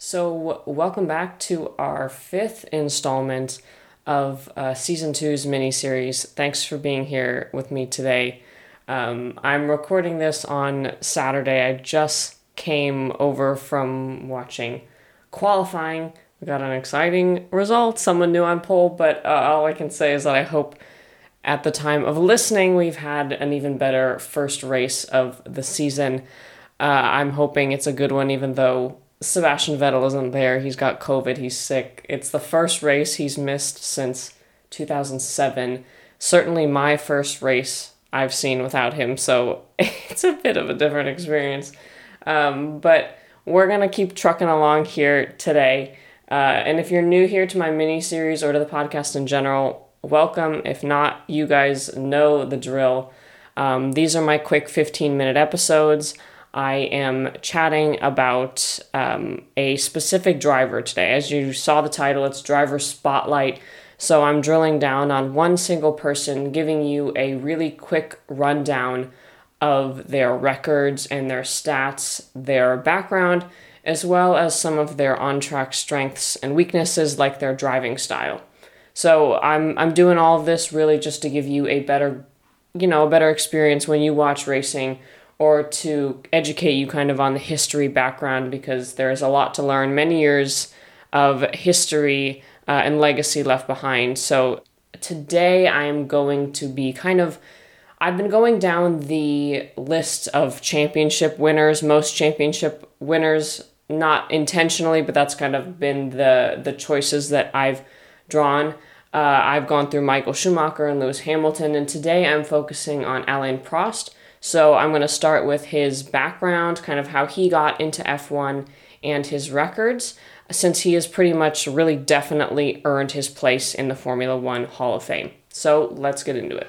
So, welcome back to our fifth installment of uh, season two's miniseries. Thanks for being here with me today. Um, I'm recording this on Saturday. I just came over from watching qualifying. We got an exciting result, someone new on pole, but uh, all I can say is that I hope at the time of listening we've had an even better first race of the season. Uh, I'm hoping it's a good one, even though Sebastian Vettel isn't there. He's got COVID. He's sick. It's the first race he's missed since 2007. Certainly my first race I've seen without him, so it's a bit of a different experience. Um, but we're going to keep trucking along here today. Uh, and if you're new here to my mini series or to the podcast in general, welcome. If not, you guys know the drill. Um, these are my quick 15 minute episodes. I am chatting about um, a specific driver today. As you saw the title, it's Driver Spotlight. So I'm drilling down on one single person, giving you a really quick rundown of their records and their stats, their background, as well as some of their on track strengths and weaknesses, like their driving style. So I'm, I'm doing all of this really just to give you a better, you know, a better experience when you watch racing or to educate you kind of on the history background because there's a lot to learn, many years of history uh, and legacy left behind. So today I'm going to be kind of I've been going down the list of championship winners, most championship winners, not intentionally, but that's kind of been the the choices that I've drawn. Uh, I've gone through Michael Schumacher and Lewis Hamilton, and today I'm focusing on Alain Prost. So I'm going to start with his background, kind of how he got into F1 and his records, since he has pretty much really definitely earned his place in the Formula One Hall of Fame. So let's get into it.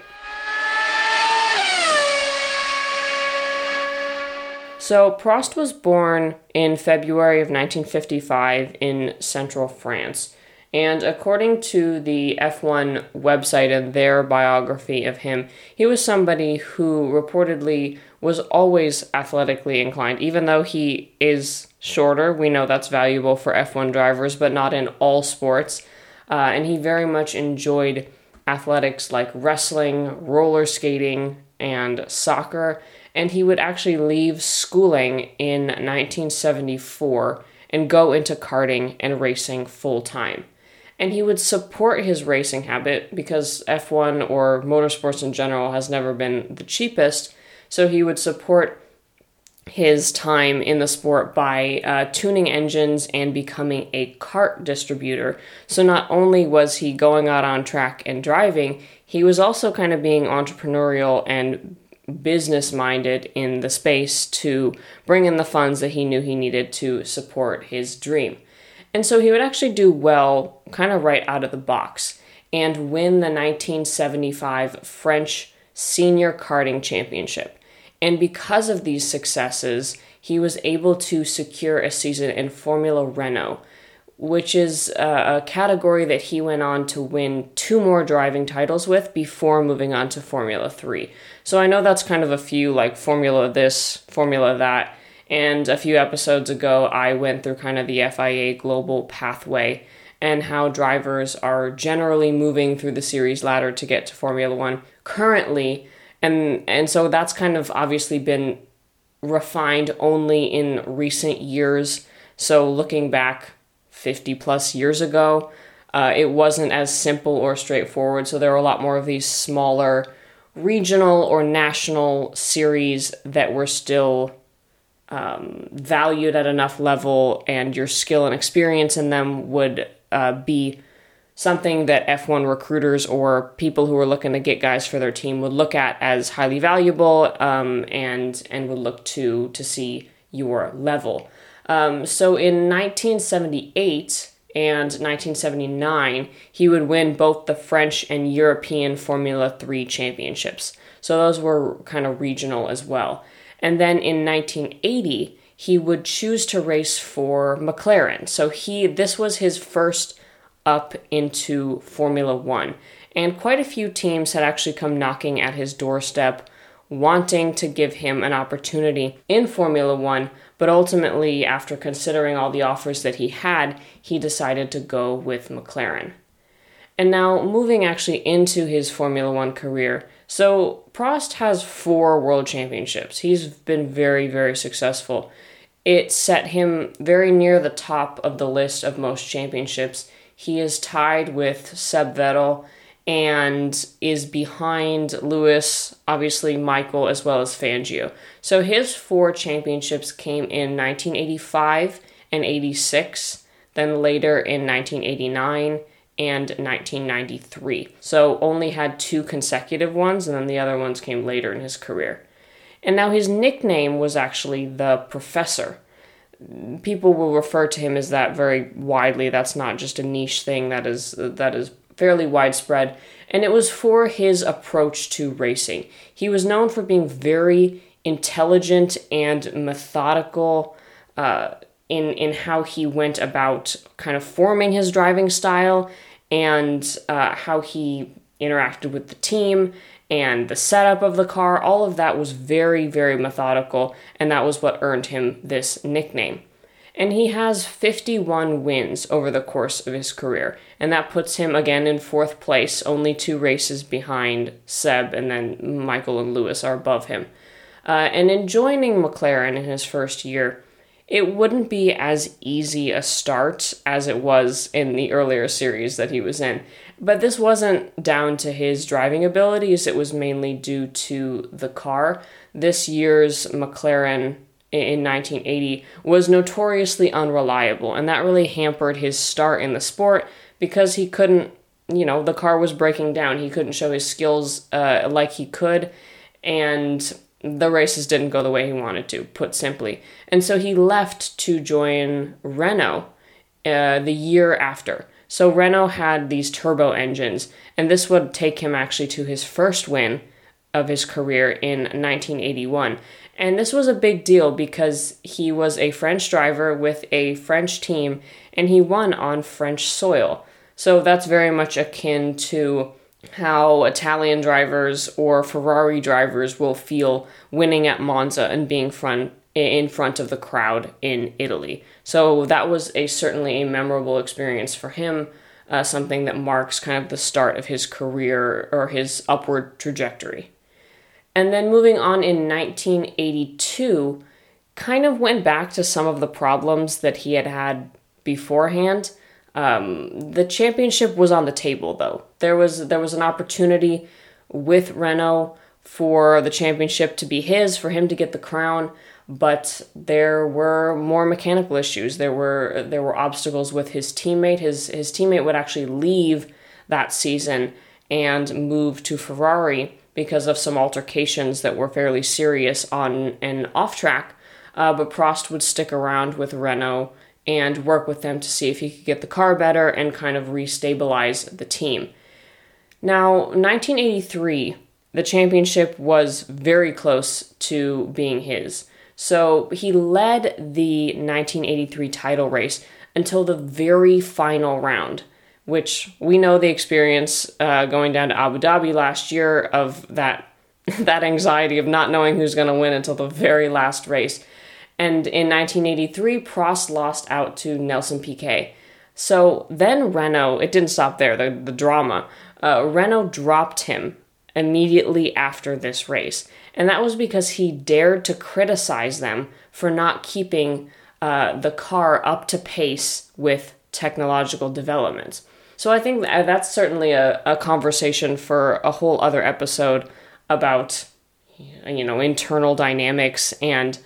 So Prost was born in February of 1955 in central France. And according to the F1 website and their biography of him, he was somebody who reportedly was always athletically inclined. Even though he is shorter, we know that's valuable for F1 drivers, but not in all sports. Uh, and he very much enjoyed athletics like wrestling, roller skating, and soccer. And he would actually leave schooling in 1974 and go into karting and racing full time and he would support his racing habit because F1 or motorsports in general has never been the cheapest. So he would support his time in the sport by uh, tuning engines and becoming a kart distributor. So not only was he going out on track and driving, he was also kind of being entrepreneurial and business minded in the space to bring in the funds that he knew he needed to support his dream. And so he would actually do well kind of right out of the box and win the 1975 French Senior Karting Championship. And because of these successes, he was able to secure a season in Formula Renault, which is a, category that he went on to win two more driving titles with before moving on to Formula 3. So I know that's kind of a few like Formula this, Formula that. And a few episodes ago, I went through kind of the FIA global pathway and how drivers are generally moving through the series ladder to get to Formula One currently. And, and so that's kind of obviously been refined only in recent years. So looking back 50 plus years ago, uh, it wasn't as simple or straightforward. So there were a lot more of these smaller regional or national series that were still um, valued at enough level and your skill and experience in them would uh, be something that F1 recruiters or people who are looking to get guys for their team would look at as highly valuable um, and and would look to to see your level. Um, so in 1978 and 1979, he would win both the French and European Formula 3 championships. So those were kind of regional as well. And then in 1980, he would choose to race for McLaren. So he this was his first up into Formula 1. And quite a few teams had actually come knocking at his doorstep wanting to give him an opportunity in Formula 1, But ultimately, after considering all the offers that he had, he decided to go with McLaren. And now, moving actually into his Formula One career. So, Prost has four world championships. He's been very, very successful. It set him very near the top of the list of most championships. He is tied with Seb Vettel and is behind Lewis, obviously Michael, as well as Fangio. So his four championships came in 1985 and 86, then later in 1989 and 1993. So only had two consecutive ones, and then the other ones came later in his career. And now his nickname was actually the Professor. People will refer to him as that very widely. That's not just a niche thing. That is that is fairly widespread, and it was for his approach to racing. He was known for being very intelligent and methodical uh, in in how he went about kind of forming his driving style and uh, how he interacted with the team and the setup of the car. All of that was very very methodical, and that was what earned him this nickname and he has 51 wins over the course of his career, and that puts him again in fourth place, only two races behind Seb, and then Michael and Lewis are above him. Uh, and in joining McLaren in his first year, it wouldn't be as easy a start as it was in the earlier series that he was in. But this wasn't down to his driving abilities, it was mainly due to the car. This year's McLaren in 1980 was notoriously unreliable, and that really hampered his start in the sport because he couldn't, you know, the car was breaking down. He couldn't show his skills uh, like he could, and the races didn't go the way he wanted to, put simply. And so he left to join Renault uh, the year after. So Renault had these turbo engines, and this would take him actually to his first win of his career in 1981. And this was a big deal because he was a French driver with a French team and he won on French soil. So that's very much akin to how Italian drivers or Ferrari drivers will feel winning at Monza and being front in front of the crowd in Italy. So that was a certainly a memorable experience for him, uh, something that marks kind of the start of his career or his upward trajectory. And then moving on in 1982, kind of went back to some of the problems that he had had beforehand. Um, the championship was on the table though. There was there was an opportunity with Renault for the championship to be his, for him to get the crown, but there were more mechanical issues. There were there were obstacles with his teammate. His his teammate would actually leave that season and move to Ferrari because of some altercations that were fairly serious on and off track. Uh, but Prost would stick around with Renault and work with them to see if he could get the car better and kind of restabilize the team. Now, 1983, the championship was very close to being his. So he led the 1983 title race until the very final round which we know the experience uh, going down to Abu Dhabi last year of that that anxiety of not knowing who's going to win until the very last race. And in 1983, Prost lost out to Nelson Piquet. So then Renault, it didn't stop there, the, the drama. Uh, Renault dropped him immediately after this race. And that was because he dared to criticize them for not keeping uh, the car up to pace with technological developments. So I think that's certainly a, a conversation for a whole other episode about, you know, internal dynamics and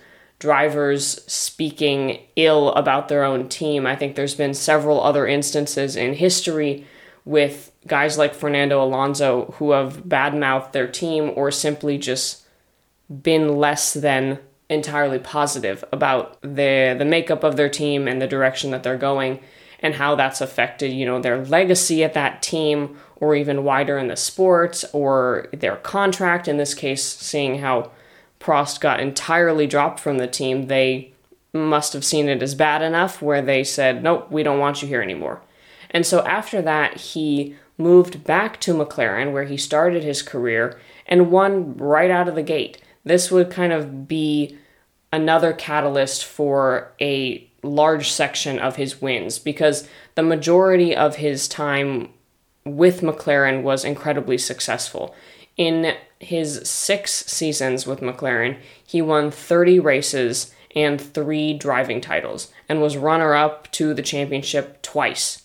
drivers speaking ill about their own team. I think there's been several other instances in history with guys like Fernando Alonso who have badmouthed their team or simply just been less than entirely positive about the the makeup of their team and the direction that they're going and how that's affected, you know, their legacy at that team or even wider in the sport or their contract. In this case, seeing how Prost got entirely dropped from the team, they must have seen it as bad enough where they said, nope, we don't want you here anymore. And so after that, he moved back to McLaren where he started his career and won right out of the gate. This would kind of be another catalyst for a large section of his wins because the majority of his time with McLaren was incredibly successful. In his six seasons with McLaren, he won 30 races and three driving titles and was runner up to the championship twice.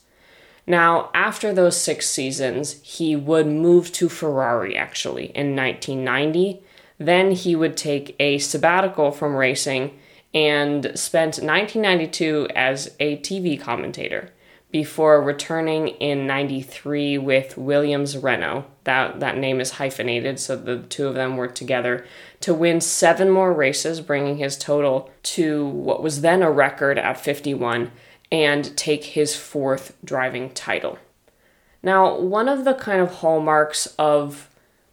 Now, after those six seasons, he would move to Ferrari actually in 1990. Then he would take a sabbatical from racing and spent 1992 as a TV commentator before returning in 93 with Williams Renault. That, that name is hyphenated, so the two of them were together to win seven more races, bringing his total to what was then a record at 51 and take his fourth driving title. Now, one of the kind of hallmarks of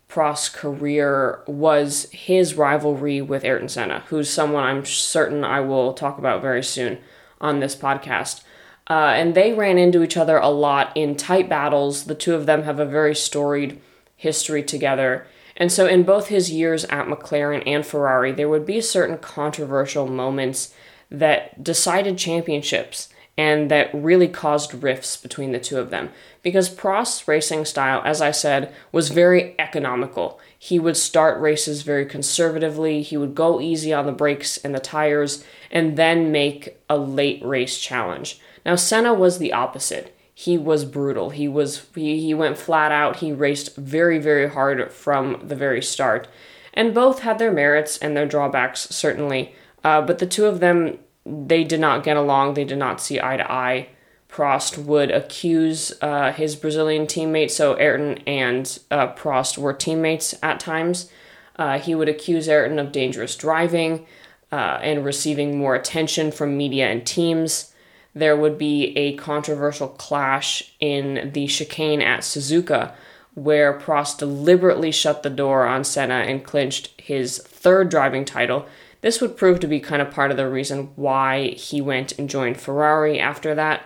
Prost's career was his rivalry with Ayrton Senna, who's someone I'm certain I will talk about very soon on this podcast. Uh, and they ran into each other a lot in tight battles. The two of them have a very storied history together. And so, in both his years at McLaren and Ferrari, there would be certain controversial moments that decided championships and that really caused rifts between the two of them. Because Prost's racing style, as I said, was very economical. He would start races very conservatively, he would go easy on the brakes and the tires, and then make a late race challenge. Now Senna was the opposite. He was brutal. He was he, he went flat out. He raced very very hard from the very start, and both had their merits and their drawbacks certainly. Uh, but the two of them they did not get along. They did not see eye to eye. Prost would accuse uh, his Brazilian teammate, so Ayrton and uh, Prost were teammates at times. Uh, he would accuse Ayrton of dangerous driving uh, and receiving more attention from media and teams there would be a controversial clash in the chicane at Suzuka, where Prost deliberately shut the door on Senna and clinched his third driving title. This would prove to be kind of part of the reason why he went and joined Ferrari after that.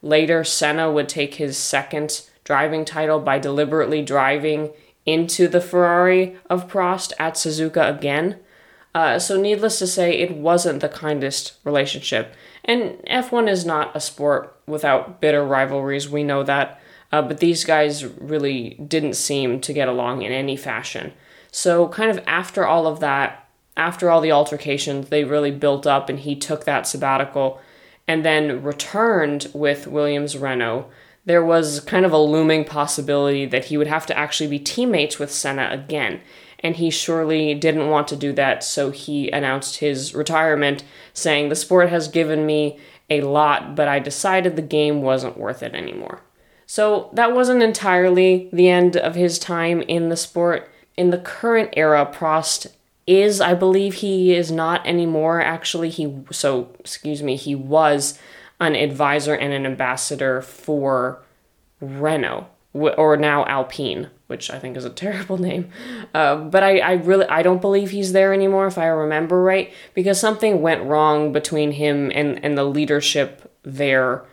Later, Senna would take his second driving title by deliberately driving into the Ferrari of Prost at Suzuka again. Uh, so, needless to say, it wasn't the kindest relationship. And F1 is not a sport without bitter rivalries, we know that. Uh, but these guys really didn't seem to get along in any fashion. So, kind of after all of that, after all the altercations, they really built up, and he took that sabbatical and then returned with Williams Renault. There was kind of a looming possibility that he would have to actually be teammates with Senna again and he surely didn't want to do that, so he announced his retirement, saying, The sport has given me a lot, but I decided the game wasn't worth it anymore. So that wasn't entirely the end of his time in the sport. In the current era, Prost is, I believe he is not anymore. Actually, he, so, excuse me, he was an advisor and an ambassador for Renault, or now Alpine, which I think is a terrible name. Uh, but I, I really I don't believe he's there anymore if I remember right because something went wrong between him and, and the leadership there.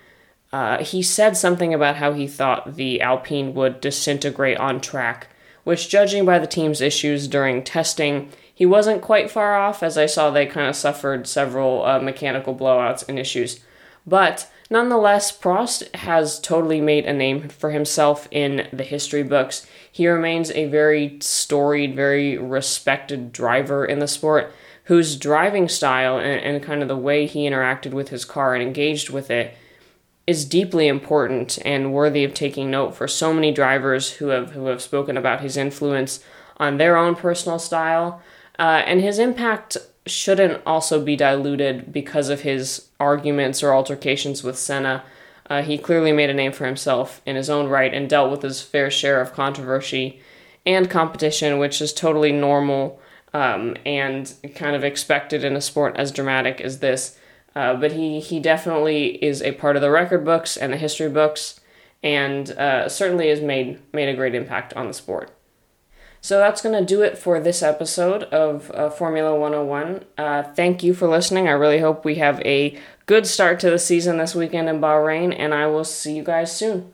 Uh, he said something about how he thought the Alpine would disintegrate on track, which, judging by the team's issues during testing, he wasn't quite far off, as I saw they kind of suffered several uh, mechanical blowouts and issues. But nonetheless, Prost has totally made a name for himself in the history books. He remains a very storied, very respected driver in the sport whose driving style and, and kind of the way he interacted with his car and engaged with it is deeply important and worthy of taking note for so many drivers who have who have spoken about his influence on their own personal style uh, and his impact shouldn't also be diluted because of his arguments or altercations with Senna. Uh, he clearly made a name for himself in his own right and dealt with his fair share of controversy and competition, which is totally normal um, and kind of expected in a sport as dramatic as this. Uh, but he, he definitely is a part of the record books and the history books, and uh, certainly has made made a great impact on the sport. So that's going to do it for this episode of uh, Formula 101. Uh, thank you for listening. I really hope we have a good start to the season this weekend in Bahrain, and I will see you guys soon.